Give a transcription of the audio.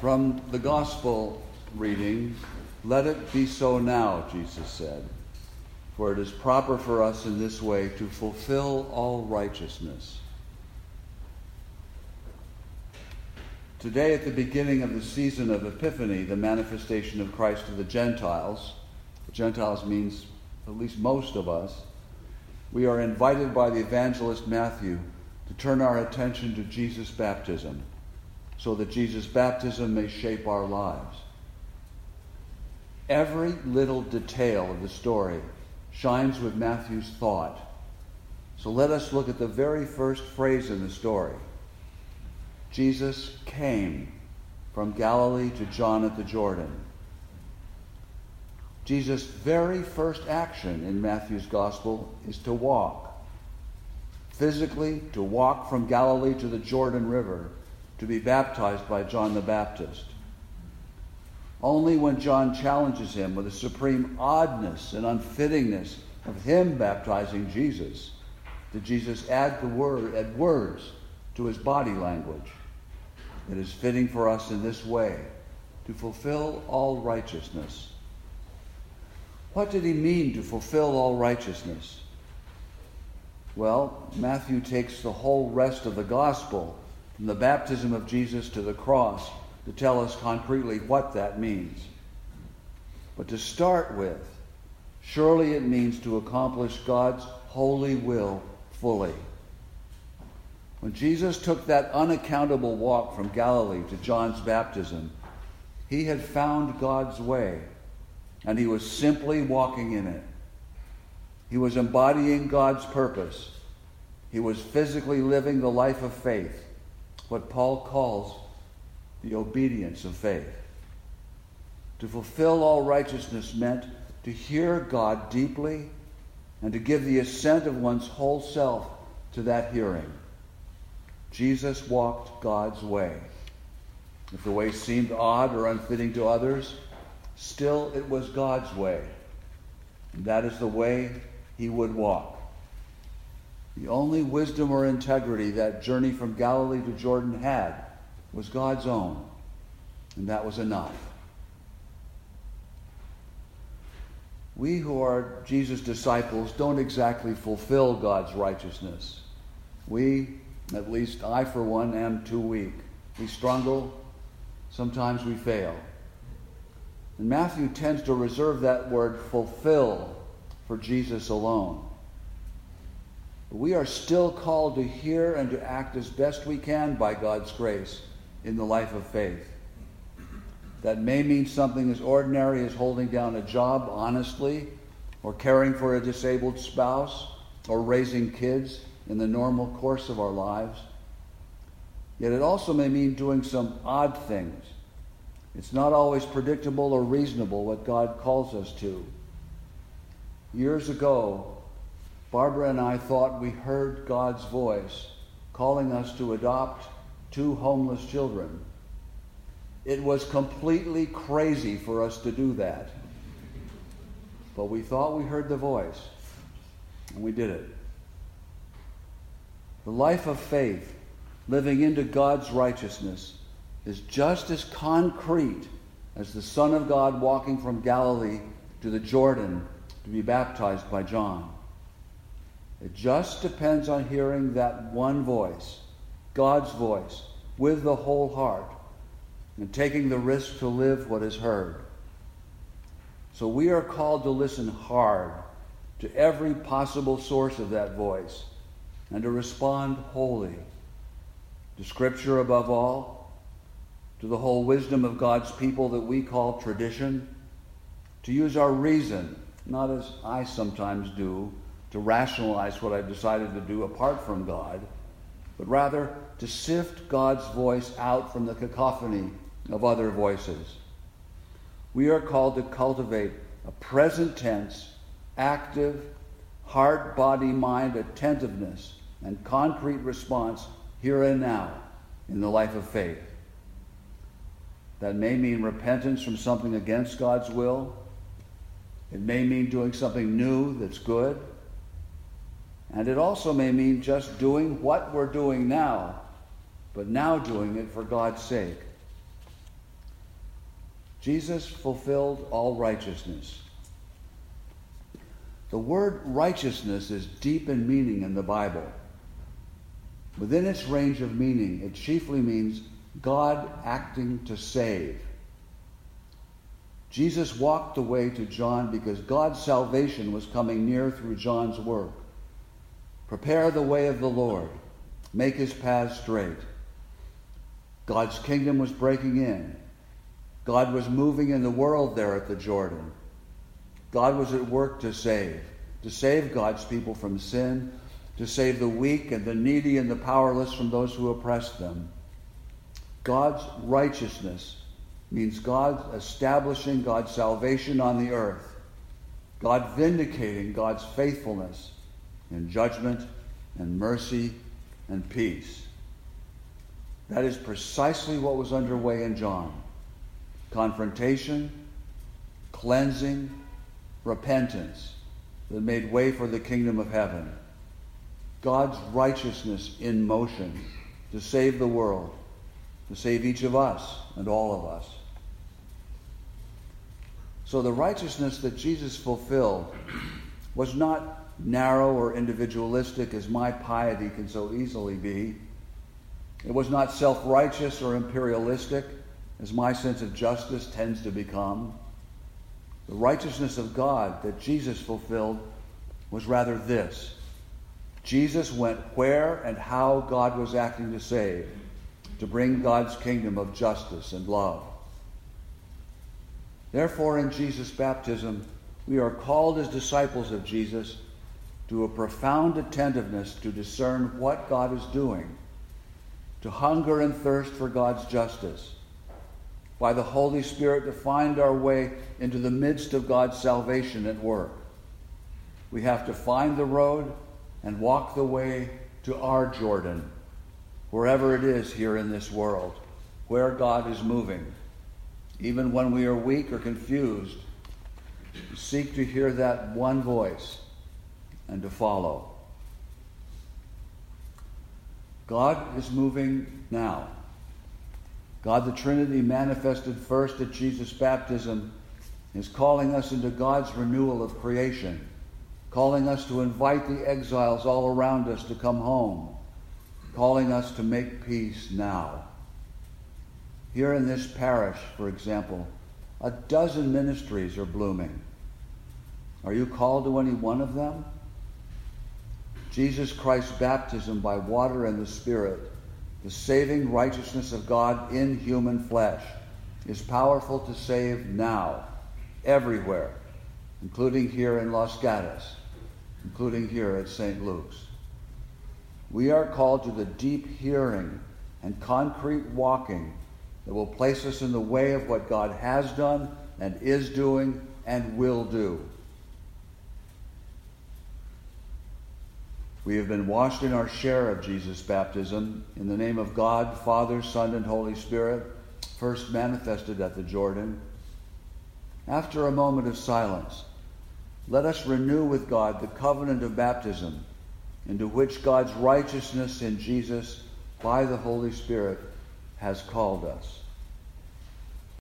From the Gospel reading, let it be so now, Jesus said, for it is proper for us in this way to fulfill all righteousness. Today, at the beginning of the season of Epiphany, the manifestation of Christ to the Gentiles, the Gentiles means at least most of us, we are invited by the evangelist Matthew to turn our attention to Jesus' baptism so that Jesus' baptism may shape our lives. Every little detail of the story shines with Matthew's thought. So let us look at the very first phrase in the story. Jesus came from Galilee to John at the Jordan. Jesus' very first action in Matthew's gospel is to walk. Physically, to walk from Galilee to the Jordan River to be baptized by John the Baptist. Only when John challenges him with the supreme oddness and unfittingness of him baptizing Jesus did Jesus add the word add words to his body language. It is fitting for us in this way to fulfill all righteousness. What did he mean to fulfill all righteousness? Well, Matthew takes the whole rest of the gospel from the baptism of Jesus to the cross to tell us concretely what that means. But to start with, surely it means to accomplish God's holy will fully. When Jesus took that unaccountable walk from Galilee to John's baptism, he had found God's way, and he was simply walking in it. He was embodying God's purpose. He was physically living the life of faith what Paul calls the obedience of faith. To fulfill all righteousness meant to hear God deeply and to give the assent of one's whole self to that hearing. Jesus walked God's way. If the way seemed odd or unfitting to others, still it was God's way. And that is the way he would walk. The only wisdom or integrity that journey from Galilee to Jordan had was God's own, and that was enough. We who are Jesus' disciples don't exactly fulfill God's righteousness. We, at least I for one, am too weak. We struggle, sometimes we fail. And Matthew tends to reserve that word fulfill for Jesus alone. We are still called to hear and to act as best we can by God's grace in the life of faith. That may mean something as ordinary as holding down a job honestly, or caring for a disabled spouse, or raising kids in the normal course of our lives. Yet it also may mean doing some odd things. It's not always predictable or reasonable what God calls us to. Years ago, Barbara and I thought we heard God's voice calling us to adopt two homeless children. It was completely crazy for us to do that. But we thought we heard the voice, and we did it. The life of faith, living into God's righteousness, is just as concrete as the Son of God walking from Galilee to the Jordan to be baptized by John. It just depends on hearing that one voice, God's voice, with the whole heart and taking the risk to live what is heard. So we are called to listen hard to every possible source of that voice and to respond wholly to Scripture above all, to the whole wisdom of God's people that we call tradition, to use our reason, not as I sometimes do to rationalize what I've decided to do apart from God, but rather to sift God's voice out from the cacophony of other voices. We are called to cultivate a present tense, active, heart, body, mind attentiveness and concrete response here and now in the life of faith. That may mean repentance from something against God's will. It may mean doing something new that's good. And it also may mean just doing what we're doing now, but now doing it for God's sake. Jesus fulfilled all righteousness. The word righteousness is deep in meaning in the Bible. Within its range of meaning, it chiefly means God acting to save. Jesus walked the way to John because God's salvation was coming near through John's work. Prepare the way of the Lord, make his paths straight. God's kingdom was breaking in. God was moving in the world there at the Jordan. God was at work to save, to save God's people from sin, to save the weak and the needy and the powerless from those who oppressed them. God's righteousness means God establishing God's salvation on the earth, God vindicating God's faithfulness in judgment and mercy and peace. That is precisely what was underway in John confrontation, cleansing, repentance that made way for the kingdom of heaven. God's righteousness in motion to save the world, to save each of us and all of us. So the righteousness that Jesus fulfilled was not narrow or individualistic as my piety can so easily be. It was not self righteous or imperialistic as my sense of justice tends to become. The righteousness of God that Jesus fulfilled was rather this Jesus went where and how God was acting to save, to bring God's kingdom of justice and love. Therefore, in Jesus' baptism, we are called as disciples of Jesus to a profound attentiveness to discern what God is doing, to hunger and thirst for God's justice, by the Holy Spirit to find our way into the midst of God's salvation at work. We have to find the road and walk the way to our Jordan, wherever it is here in this world, where God is moving. Even when we are weak or confused, seek to hear that one voice and to follow. God is moving now. God the Trinity manifested first at Jesus' baptism is calling us into God's renewal of creation, calling us to invite the exiles all around us to come home, calling us to make peace now. Here in this parish, for example, a dozen ministries are blooming. Are you called to any one of them? Jesus Christ's baptism by water and the Spirit, the saving righteousness of God in human flesh, is powerful to save now, everywhere, including here in Los Gatos, including here at St. Luke's. We are called to the deep hearing and concrete walking that will place us in the way of what God has done and is doing and will do. We have been washed in our share of Jesus' baptism in the name of God, Father, Son, and Holy Spirit, first manifested at the Jordan. After a moment of silence, let us renew with God the covenant of baptism, into which God's righteousness in Jesus by the Holy Spirit has called us.